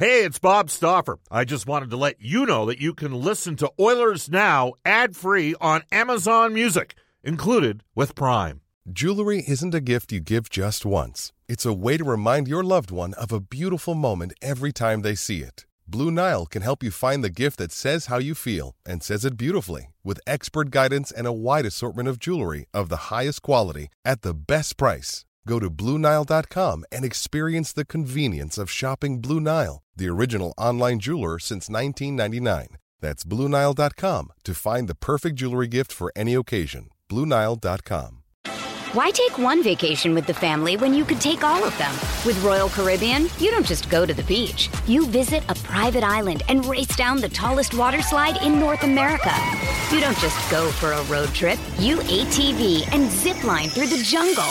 Hey, it's Bob Stauffer. I just wanted to let you know that you can listen to Oilers Now ad free on Amazon Music, included with Prime. Jewelry isn't a gift you give just once, it's a way to remind your loved one of a beautiful moment every time they see it. Blue Nile can help you find the gift that says how you feel and says it beautifully with expert guidance and a wide assortment of jewelry of the highest quality at the best price. Go to BlueNile.com and experience the convenience of shopping Blue Nile, the original online jeweler since 1999. That's BlueNile.com to find the perfect jewelry gift for any occasion. BlueNile.com. Why take one vacation with the family when you could take all of them? With Royal Caribbean, you don't just go to the beach. You visit a private island and race down the tallest water slide in North America. You don't just go for a road trip. You ATV and zip line through the jungle.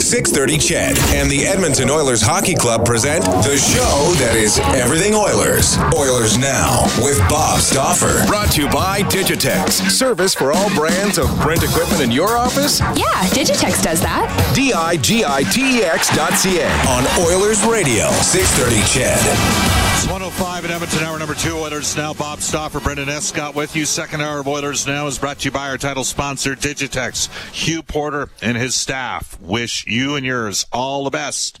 6:30 CHED and the Edmonton Oilers Hockey Club present the show that is everything Oilers. Oilers Now with Bob Stauffer. Brought to you by Digitex. Service for all brands of print equipment in your office? Yeah, Digitex does that. D I G I T E X dot C A. On Oilers Radio, 6:30 CHED. Five at Edmonton, hour number two. Oilers Now, Bob Stauffer, Brendan Escott with you. Second hour of Oilers Now is brought to you by our title sponsor, Digitex. Hugh Porter and his staff wish you and yours all the best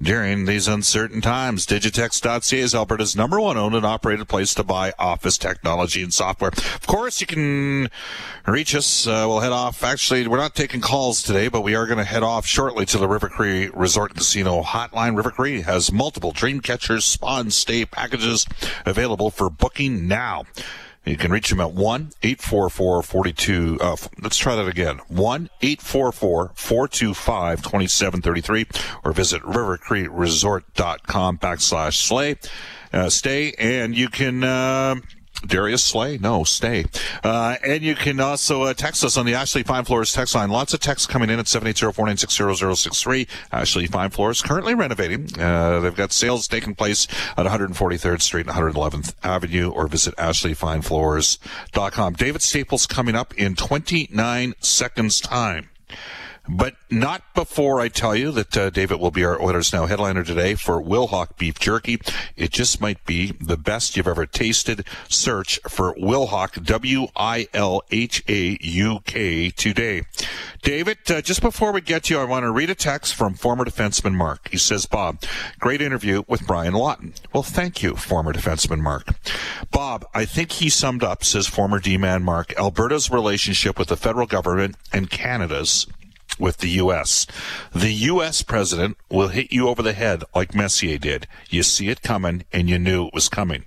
during these uncertain times. Digitex.ca is Alberta's number one owned and operated place to buy office technology and software. Of course, you can reach us. Uh, we'll head off. Actually, we're not taking calls today, but we are going to head off shortly to the River Cree Resort Casino hotline. River Cree has multiple dream catchers, spa and stay packages available for booking now. You can reach them at 1 844 42. Uh, let's try that again 1 844 425 2733 or visit rivercreeresort.com backslash slay. Uh, stay and you can. Uh, Darius Slay? No, stay. Uh, and you can also uh, text us on the Ashley Fine Floors text line. Lots of texts coming in at 780-496-0063. Ashley Fine Floors currently renovating. Uh, they've got sales taking place at 143rd Street and 111th Avenue or visit ashleyfinefloors.com. David Staples coming up in 29 seconds time. But not before I tell you that uh, David will be our Oilers Now headliner today for Wilhauk Beef Jerky. It just might be the best you've ever tasted. Search for Wilhauk, W-I-L-H-A-U-K today. David, uh, just before we get to you, I want to read a text from former defenseman Mark. He says, Bob, great interview with Brian Lawton. Well, thank you, former defenseman Mark. Bob, I think he summed up, says former D-man Mark, Alberta's relationship with the federal government and Canada's with the U.S. The U.S. president will hit you over the head like Messier did. You see it coming and you knew it was coming.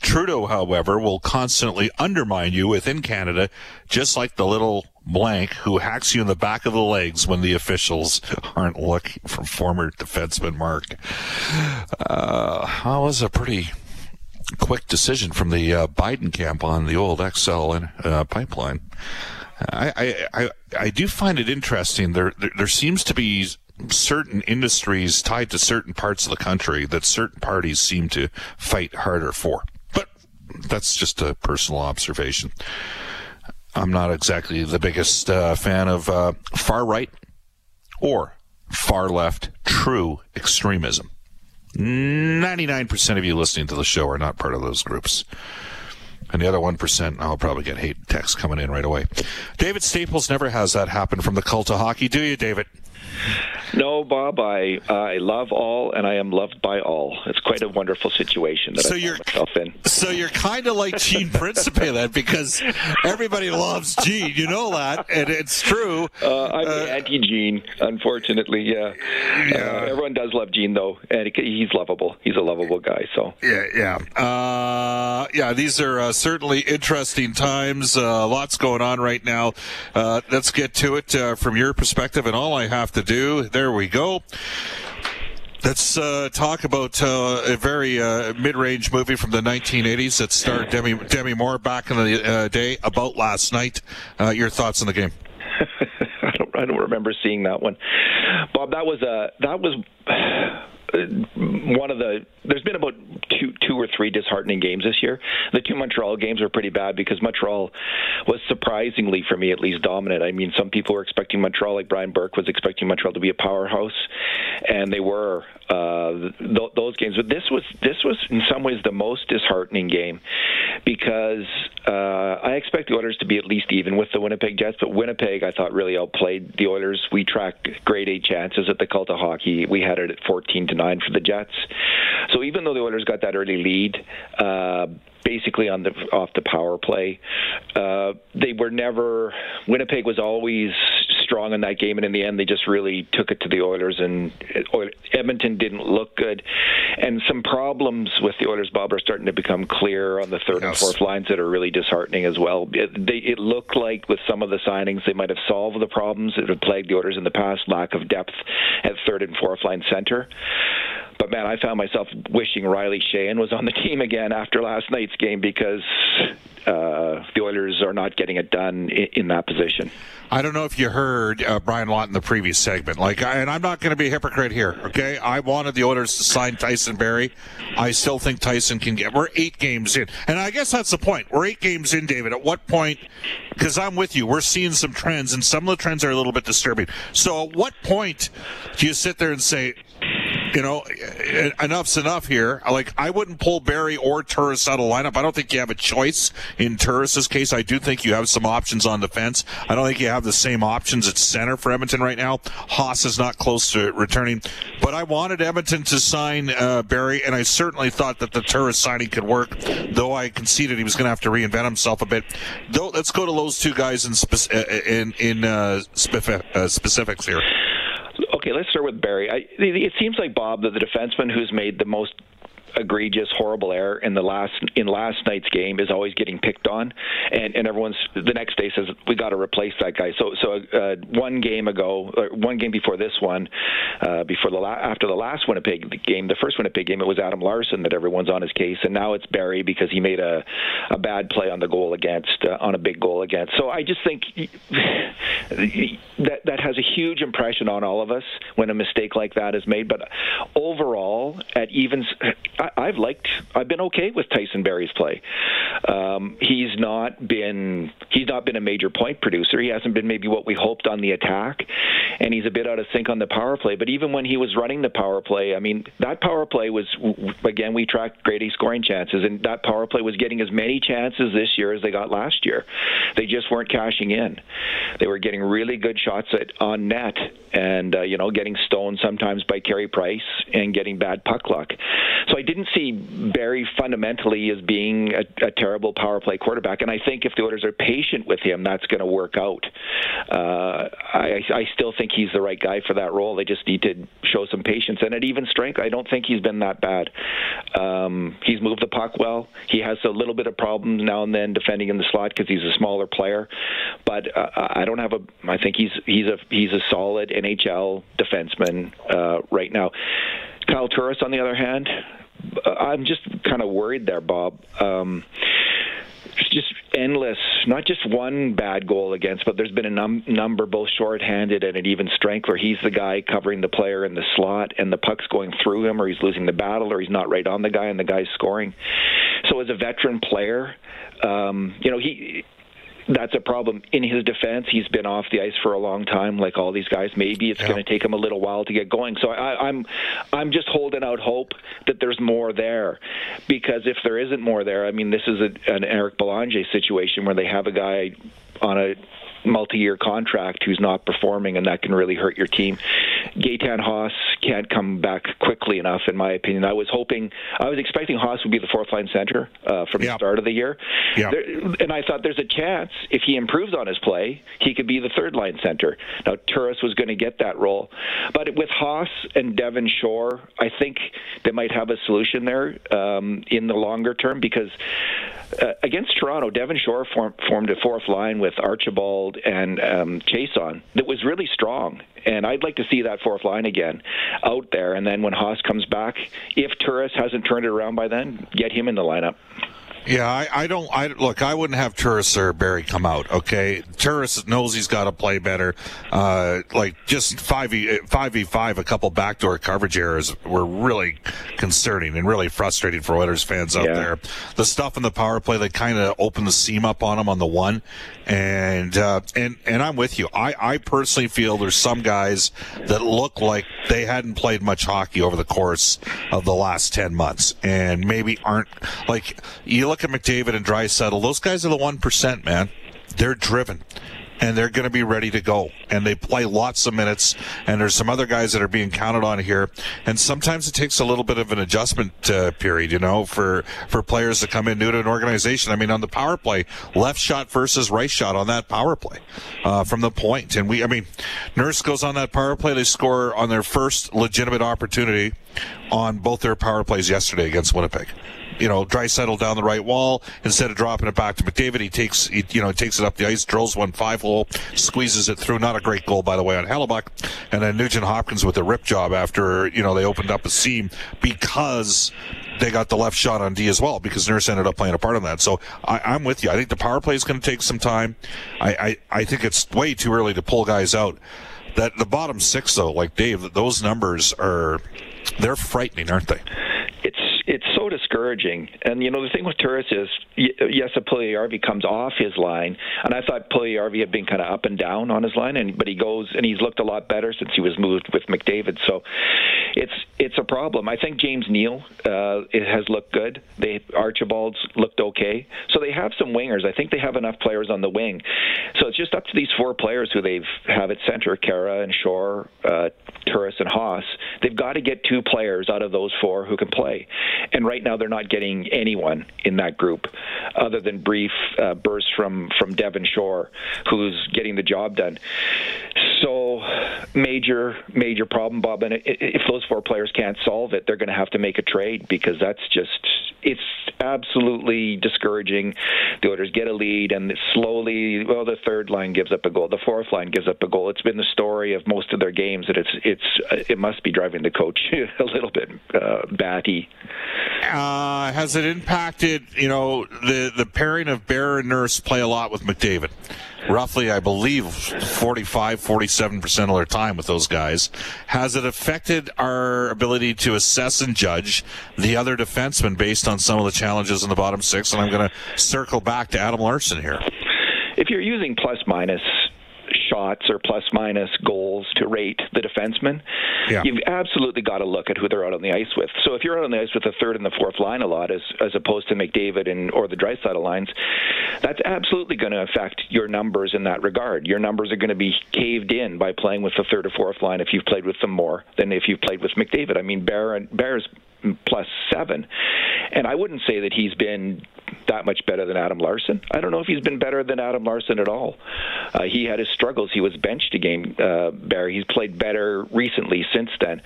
Trudeau, however, will constantly undermine you within Canada, just like the little blank who hacks you in the back of the legs when the officials aren't looking from former defenseman Mark. Uh, that was a pretty quick decision from the uh, Biden camp on the old XL uh, pipeline. I, I, I do find it interesting. There, there, there seems to be certain industries tied to certain parts of the country that certain parties seem to fight harder for. But that's just a personal observation. I'm not exactly the biggest uh, fan of uh, far right or far left true extremism. 99% of you listening to the show are not part of those groups. And the other 1%, I'll probably get hate texts coming in right away. David Staples never has that happen from the cult of hockey, do you, David? No, Bob. I I love all, and I am loved by all. It's quite a wonderful situation that so I you're, myself in. So you're kind of like Gene Principe then, because everybody loves Gene. You know that, and it's true. Uh, I'm uh, anti-Gene, unfortunately. Yeah. yeah. Uh, everyone does love Gene, though, and he's lovable. He's a lovable guy. So. Yeah, yeah, uh, yeah. These are uh, certainly interesting times. Uh, lots going on right now. let's get to it from your perspective, and all I have to do. There we go. Let's uh, talk about uh, a very uh, mid-range movie from the 1980s that starred Demi, Demi Moore back in the uh, day. About last night, uh, your thoughts on the game? I don't I don't remember seeing that one. Bob, that was a that was one of the there's been about two two or three disheartening games this year. The two Montreal games were pretty bad because Montreal was surprisingly for me at least dominant. I mean, some people were expecting Montreal like Brian Burke was expecting Montreal to be a powerhouse, and they were uh, th- those games. But this was this was in some ways the most disheartening game because uh, I expect the Oilers to be at least even with the Winnipeg Jets, but Winnipeg I thought really outplayed the Oilers. We tracked grade A chances at the Cult of Hockey. We had it at 14 to for the Jets. So even though the Oilers got that early lead, uh, basically on the off the power play, uh, they were never. Winnipeg was always strong in that game, and in the end, they just really took it to the Oilers. And Edmonton didn't look good, and some problems with the Oilers, Bob, are starting to become clear on the third yes. and fourth lines that are really disheartening as well. It, they, it looked like with some of the signings, they might have solved the problems that have plagued the Oilers in the past: lack of depth at third and fourth line center. But man, I found myself wishing Riley Sheahan was on the team again after last night's game because uh, the Oilers are not getting it done in, in that position. I don't know if you heard uh, Brian Lawton in the previous segment. Like, I, and I'm not going to be a hypocrite here. Okay, I wanted the Oilers to sign Tyson Barrie. I still think Tyson can get. We're eight games in, and I guess that's the point. We're eight games in, David. At what point? Because I'm with you. We're seeing some trends, and some of the trends are a little bit disturbing. So, at what point do you sit there and say, you know, enough's enough here. Like, I wouldn't pull Barrie or Turris out of lineup. I don't think you have a choice in Turris's case. I do think you have some options on defense. I don't think you have the same options at center for Edmonton right now. Haas is not close to returning, but I wanted Edmonton to sign uh, Barrie, and I certainly thought that the Turris signing could work, though I conceded he was going to have to reinvent himself a bit. Though, let's go to those two guys in, spe- uh, in, in uh, uh, specifics here. Okay, let's start with Barrie. I, it seems like Bob, that the defenseman who's made the most egregious, horrible error in the last in last night's game is always getting picked on, and and everyone's the next day says we got to replace that guy. So so uh, one game ago, one game before this one, uh, before the la- after the last Winnipeg game, the first Winnipeg game, it was Adam Larsson that everyone's on his case, and now it's Barrie because he made a a bad play on the goal against uh, on a big goal against. So I just think that that has a huge impression on all of us when a mistake like that is made. But overall, at even I, have liked, I've been okay with Tyson Barrie's play. Um, he's not been, he's not been a major point producer. He hasn't been maybe what we hoped on the attack, and he's a bit out of sync on the power play. But even when he was running the power play, I mean, that power play was again we tracked grade A scoring chances, and that power play was getting as many chances this year as they got last year. They just weren't cashing in. They were getting really good shots at, on net, and uh, you know, getting stoned sometimes by Carey Price and getting bad puck luck. So I did didn't see Barrie fundamentally as being a, a, terrible power play quarterback, and I think if the Oilers are patient with him, that's going to work out. Uh, I, I still think he's the right guy for that role. They just need to show some patience, and at even strength, I don't think he's been that bad. Um, he's moved the puck well. He has a little bit of problems now and then defending in the slot because he's a smaller player, but uh, I don't have a. I think he's he's a he's a solid NHL defenseman uh, right now. Kyle Turris, on the other hand, I'm just kind of worried there, Bob. Um, it's just endless, not just one bad goal against, but there's been a num- number, both shorthanded and at even strength, where he's the guy covering the player in the slot and the puck's going through him, or he's losing the battle, or he's not right on the guy and the guy's scoring. So, as a veteran player, um, you know, he that's a problem. In his defense, he's been off the ice for a long time, like all these guys. Maybe it's yeah. going to take him a little while to get going. So I, I'm, I'm just holding out hope that there's more there, because if there isn't more there, I mean, this is a, an Eric Belanger situation where they have a guy on a multi-year contract who's not performing, and that can really hurt your team. Gaetan Haas can't come back quickly enough, in my opinion. I was hoping, I was expecting Haas would be the fourth line center uh, from the start of the year, there, and I thought there's a chance if he improves on his play, he could be the third line center. Now Turris was going to get that role, but with Haas and Devin Shore, I think they might have a solution there um, in the longer term because uh, against Toronto, Devin Shore form, formed a fourth line with Archibald and um, Chiasson that was really strong. And I'd like to see that fourth line again out there. And then when Haas comes back, if Turris hasn't turned it around by then, get him in the lineup. Yeah, I, I don't. I look. I wouldn't have Turris or Barrie come out. Okay, Turris knows he's got to play better. Uh, like just five v five v five, a couple backdoor coverage errors were really concerning and really frustrating for Oilers fans out Yeah. there. The stuff in the power play that kind of opened the seam up on him on the one, and uh, and and I'm with you. I I personally feel there's some guys that look like they hadn't played much hockey over the course of the last ten months, and maybe aren't like you look at McDavid and Draisaitl. Those guys are the one percent, man. They're driven. And they're going to be ready to go. And they play lots of minutes. And there's some other guys that are being counted on here. And sometimes it takes a little bit of an adjustment uh, period, you know, for, for players to come in new to an organization. I mean, on the power play, left shot versus right shot on that power play uh, from the point. And we, I mean, Nurse goes on that power play. They score on their first legitimate opportunity on both their power plays yesterday against Winnipeg you know, Draisaitl down the right wall instead of dropping it back to McDavid. He takes, he, you know, takes it up the ice, drills one five hole, squeezes it through. Not a great goal, by the way, on Hellebuyck. And then Nugent Hopkins with a rip job after, you know, they opened up a seam because they got the left shot on D as well because Nurse ended up playing a part in that. So I, I'm with you. I think the power play is going to take some time. I, I, I think it's way too early to pull guys out. That the bottom six though, like Dave, those numbers are they're frightening, aren't they? It's so discouraging. And you know the thing with Turris is yes, a Puljujarvi comes off his line, and I thought Puljujarvi had been kind of up and down on his line, and but he goes and he's looked a lot better since he was moved with McDavid. So it's it's a problem. I think James Neal uh, has looked good. They Archibald's looked okay. So they have some wingers. I think they have enough players on the wing. So it's just up to these four players who they've have at center: Khaira and Shore, uh, Turris and Haas. They've got to get two players out of those four who can play. And right now they're not getting anyone in that group other than brief uh, bursts from from Devin Shore, who's getting the job done. So major major problem, Bob. And if those four players can't solve it, they're going to have to make a trade because that's just it's absolutely discouraging. The Oilers get a lead, and slowly, well, the third line gives up a goal, the fourth line gives up a goal. It's been the story of most of their games that it's it's it must be driving the coach a little bit uh, batty. Uh, has it impacted, you know, the, the pairing of Bear and Nurse play a lot with McDavid? Roughly, I believe, 45, 47% of their time with those guys. Has it affected our ability to assess and judge the other defensemen based on some of the challenges in the bottom six? And I'm going to circle back to Adam Larsson here. If you're using plus minus shots or plus minus goals to rate the defenseman, Yeah. you've absolutely got to look at who they're out on the ice with. So if you're out on the ice with the third and the fourth line a lot, as as opposed to McDavid and or the Draisaitl lines, that's absolutely going to affect your numbers in that regard. Your numbers are going to be caved in by playing with the third or fourth line if you've played with them more than if you've played with McDavid. I mean, Bear and Bear's plus seven, and I wouldn't say that he's been that much better than Adam Larsson. I don't know if he's been better than Adam Larsson at all. Uh, he had his struggles. He was benched a game, uh, Barrie. He's played better recently since then.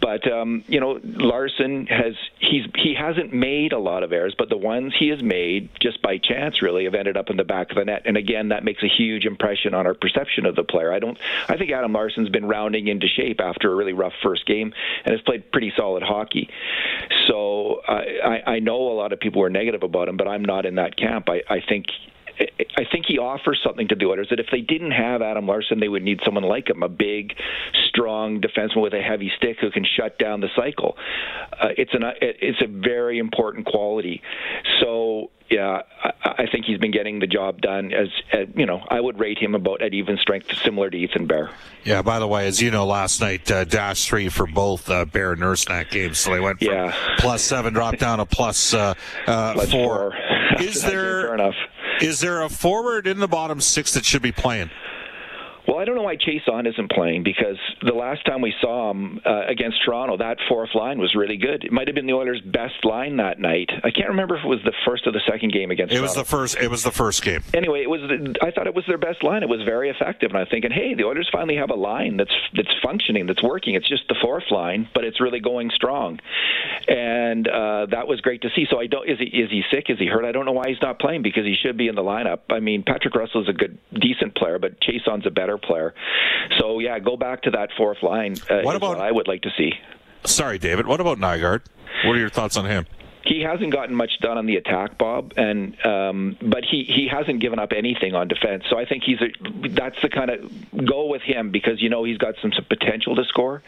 But um, you know, Larsson has he's he hasn't made a lot of errors, but the ones he has made just by chance really have ended up in the back of the net. And again, that makes a huge impression on our perception of the player. I don't. I think Adam Larsson's been rounding into shape after a really rough first game and has played pretty solid hockey. So I, I, I know a lot of people were negative about him, but I'm not in that camp. I, I think I think he offers something to the Oilers that if they didn't have Adam Larsson, they would need someone like him, a big, strong defenseman with a heavy stick who can shut down the cycle. Uh, it's an it's a very important quality. So yeah, I, I think he's been getting the job done. As uh, you know, I would rate him about at even strength, similar to Ethan Bear. Yeah, by the way, as you know, last night, uh, dash three for both uh, Bear and Nurse games. So they went from Yeah. plus seven, dropped down to plus, uh, uh, Plus four. four. Is Fair there enough. Is there a forward in the bottom six that should be playing? Well, I don't know why Chase On isn't playing because the last time we saw him uh, against Toronto, that fourth line was really good. It might have been the Oilers' best line that night. I can't remember if it was the first or the second game against. It was the first. It was the first game. Anyway, it was. I thought it was their best line. It was very effective, and I'm thinking, hey, the Oilers finally have a line that's that's functioning, that's working. It's just the fourth line, but it's really going strong, and uh, that was great to see. So I don't. Is he is he sick? Is he hurt? I don't know why he's not playing because he should be in the lineup. I mean, Patrick Russell is a good, decent player, but Chiasson's a better player. So yeah, go back to that fourth line. Uh, What about- what I would like to see? Sorry, David. What about Nygard? What are your thoughts on him? he hasn't gotten much done on the attack, Bob, and um, but he he hasn't given up anything on defense. So I think he's a that's the kind of go with him because you know he's got some, some potential to score,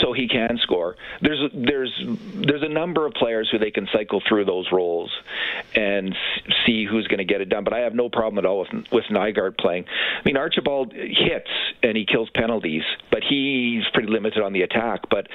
so he can score. There's there's there's a number of players who they can cycle through those roles and see who's going to get it done. But I have no problem at all with with Nygard playing. I mean Archibald hits and he kills penalties, but he's pretty limited on the attack. But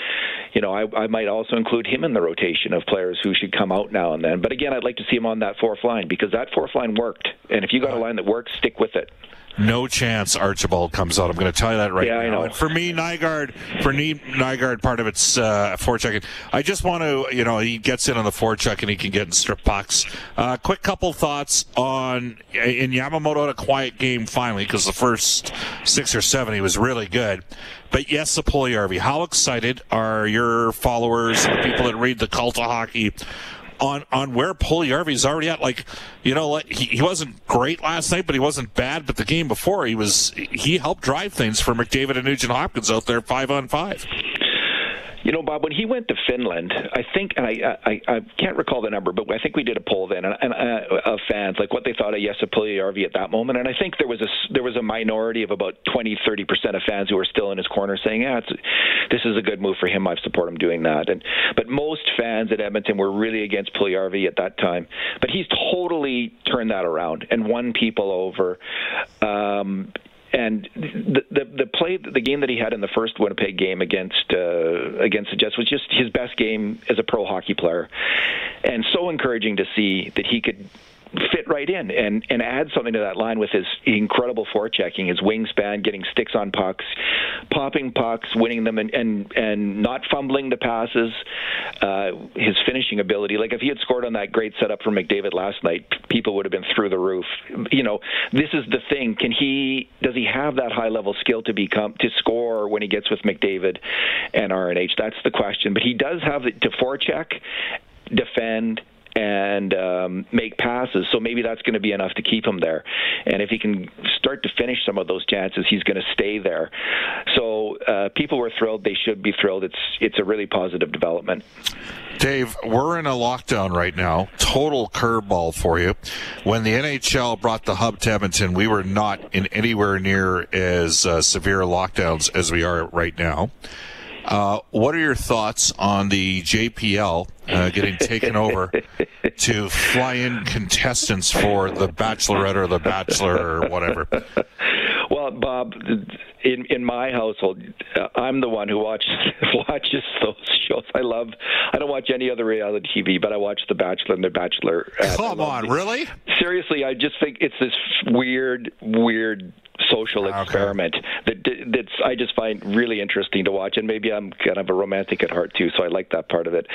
you know I, I might also include him in the rotation of players who should come out now and then. But again, I'd like to see him on that fourth line because that fourth line worked. And if you got a line that works, stick with it. No chance Archibald comes out. I'm going to tell you that right yeah, now. I know. And for me, Nygard, for me, Nygard, part of it's uh, forechecking. I just want to, you know, he gets in on the forecheck and he can get in strip pucks. Uh, quick couple thoughts on in Yamamoto had a quiet game finally because the first six or seven he was really good. But yes, the Puljujarvi. How excited are your followers, the people that read the cult of hockey? On on where Puljujarvi's already at. Like, you know, like, he, he wasn't great last night, but he wasn't bad. But the game before, he was he helped drive things for McDavid and Nugent Hopkins out there five on five. You know, Bob, when he went to Finland, I think, and I, I, I can't recall the number, but I think we did a poll then and, and uh, of fans, like what they thought of Jesse Puljujarvi at that moment, and I think there was a there was a minority of about 20, 30 percent of fans who were still in his corner saying, "Yeah, this is a good move for him. I support him doing that." And but most fans at Edmonton were really against Puljujarvi at that time, but he's totally turned that around and won people over. Um, and the, the the play the game that he had in the first Winnipeg game against uh, against the Jets was just his best game as a pro hockey player, and so encouraging to see that he could fit right in and and add something to that line with his incredible forechecking, his wingspan, getting sticks on pucks, popping pucks, winning them, and and, and not fumbling the passes. Uh, his finishing ability, like if he had scored on that great setup for McDavid last night, people would have been through the roof. You know, this is the thing. Can he? Does he have that high level skill to become to score when he gets with McDavid and RNH? That's the question. But he does have the, to forecheck, defend and um, make passes. So maybe that's going to be enough to keep him there. And if he can start to finish some of those chances, he's going to stay there. So uh, people were thrilled. They should be thrilled. It's it's a really positive development. Dave, we're in a lockdown right now. Total curveball for you. When the NHL brought the hub to Edmonton, we were not in anywhere near as uh, severe lockdowns as we are right now. Uh, what are your thoughts on the JPL uh, getting taken over to fly in contestants for the Bachelorette or the Bachelor or whatever? Well, Bob, in in my household, uh, I'm the one who watches watches those shows. I love. I don't watch any other reality TV, but I watch The Bachelor and The Bachelor. Come on, really? Seriously, I just think it's this weird, weird social Okay. experiment that that's I just find really interesting to watch, and maybe I'm kind of a romantic at heart too, so I like that part of it.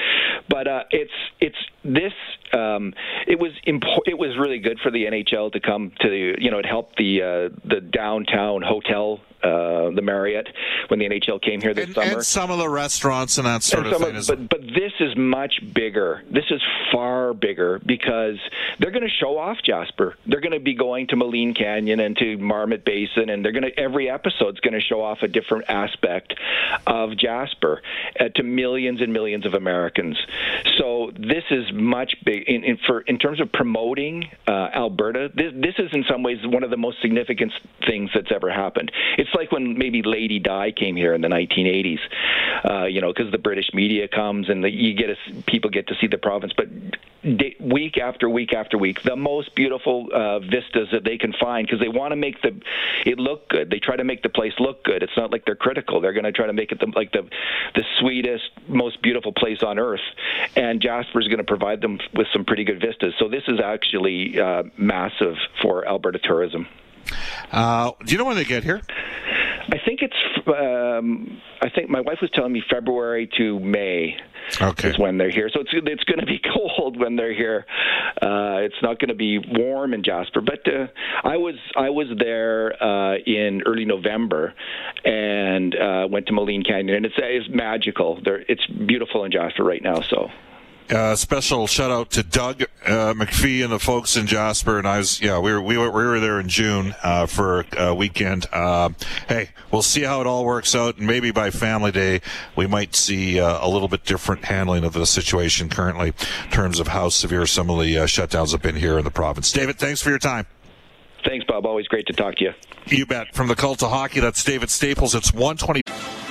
But uh, it's it's this um, it was impo- it was really good for the NHL to come to the you know it helped the uh, the downtown hotel uh, the Marriott when the NHL came here this And, summer. and some of the restaurants and that sort And of thing. of- is, but but this is much bigger. This is far bigger because they're going to show off Jasper. They're going to be going to Maligne Canyon and to Marmot Basin, and they're going to every episode's going to show off a different aspect of Jasper uh, to millions and millions of Americans. So this is much big in, in for in terms of promoting uh, Alberta. This this is in some ways one of the most significant things that's ever happened. It's like when maybe Lady Di came here in the 1980s, uh, you know, because the British media comes and the, you get a, people get to see the province. But day, week after week after week, the most beautiful uh, vistas that they can find because they want to make the it look good. They try to make the place look good. It's not like they're critical. They're going to try to make it the, like the the sweetest, most beautiful place on earth. And Jasper's going to provide them with some pretty good vistas. So this is actually uh, massive for Alberta tourism. Uh, do you know when they get here? I think it's. Um, I think my wife was telling me February to May Okay. is when they're here. So it's it's going to be cold when they're here. Uh, it's not going to be warm in Jasper. But uh, I was I was there uh, in early November and uh, went to Maligne Canyon, and it's it's magical. There, it's beautiful in Jasper right now. So. Uh, special shout out to Doug uh, McPhee and the folks in Jasper. And I was, yeah, we were we were, we were there in June uh, for a weekend. Uh, hey, we'll see how it all works out, and maybe by Family Day we might see uh, a little bit different handling of the situation currently, in terms of how severe some of the uh, shutdowns have been here in the province. David, thanks for your time. Thanks, Bob. Always great to talk to you. You bet. From the cult to hockey, that's David Staples. It's 120.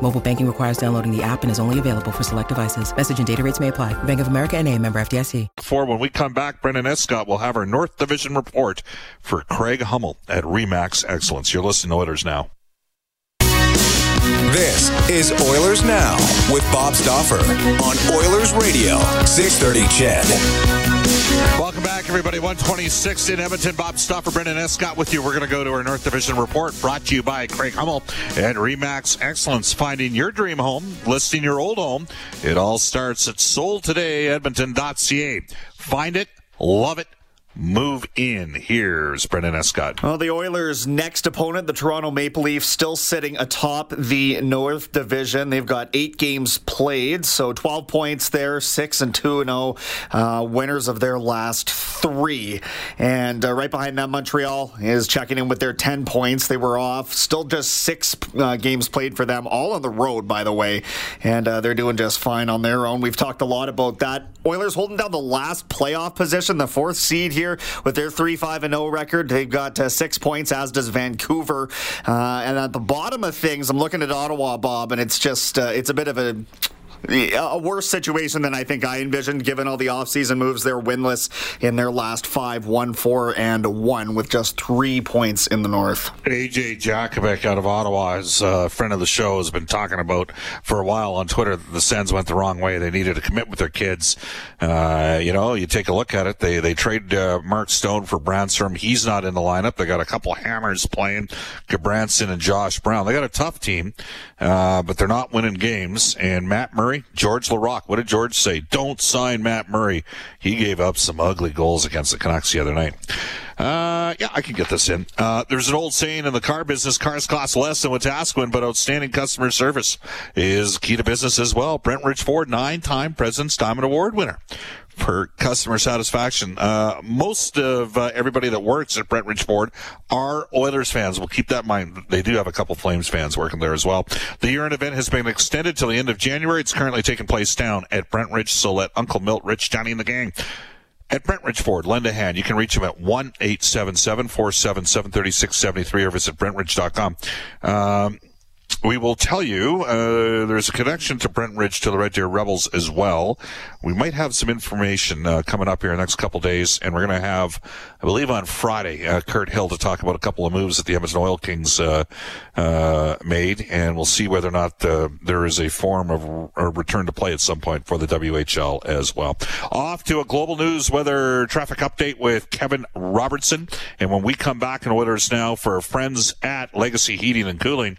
Mobile banking requires downloading the app and is only available for select devices. Message and data rates may apply. Bank of America and a member FDIC. For when we come back, Brendan Escott will have our North Division report for Craig Hummel at Remax Excellence. You're listening to Oilers Now. This is Oilers Now with Bob Stauffer on Oilers Radio, 630 CHED. Welcome back, everybody. 126 in Edmonton. Bob Stauffer, Brendan Escott with you. We're going to go to our North Division report brought to you by Craig Hummel at Remax Excellence. Finding your dream home, listing your old home. It all starts at soldtoday.edmonton.ca. Find it, love it, move in. Here's Brendan Escott. Well, the Oilers' next opponent, the Toronto Maple Leafs, still sitting atop the North Division. They've got eight games played, so 12 points there, six and two and zero, uh, winners of their last three. And uh, right behind them, Montreal is checking in with their 10 points. They were off, still just six uh, games played for them, all on the road, by the way, and uh, they're doing just fine on their own. We've talked a lot about that. Oilers holding down the last playoff position, the fourth seed here with their 3 5 0 record. They've got uh, six points, as does Vancouver. Uh, and at the bottom of things, I'm looking at Ottawa, Bob, and it's just, uh, it's a bit of a a worse situation than I think I envisioned, given all the offseason moves. They're winless in their last five, one, four, and one, with just three points in the North. AJ Jakubik out of Ottawa, his uh, friend of the show, has been talking about for a while on Twitter that the Sens went the wrong way. They needed to commit with their kids. Uh, you know, you take a look at it. They they trade uh, Mark Stone for Brannstrom. He's not in the lineup. They got a couple hammers playing, Gudbranson and Josh Brown. They got a tough team, uh, but they're not winning games. And Matt Murray, George Laraque. What did George say? Don't sign Matt Murray. He gave up some ugly goals against the Canucks the other night. Uh, yeah, I can get this in. Uh, there's an old saying in the car business, cars cost less than Wetaskiwin, but outstanding customer service is key to business as well. Brent Ford, nine-time President's Diamond Award winner for customer satisfaction. Uh, most of uh, everybody that works at Brent Ford are Oilers fans. We'll keep that in mind. They do have a couple Flames fans working there as well. The year-end event has been extended till the end of January. It's currently taking place down at Brent Ridge, so let Uncle Milt, Rich, Johnny, and the gang at Brent Ridge Ford. Lend a hand. You can reach them at 1 877 477 3673 or visit brentridge.com. Um, we will tell you uh, there's a connection to Brent Ridge to the Red Deer Rebels as well. We might have some information uh, coming up here in the next couple days, and we're going to have, I believe, on Friday, uh, Kirt Hill to talk about a couple of moves that the Edmonton Oil Kings uh, uh, made, and we'll see whether or not uh, there is a form of a return to play at some point for the WHL as well. Off to a global news weather traffic update with Kevin Robertson, and when we come back in Oilers now for friends at Legacy Heating and Cooling.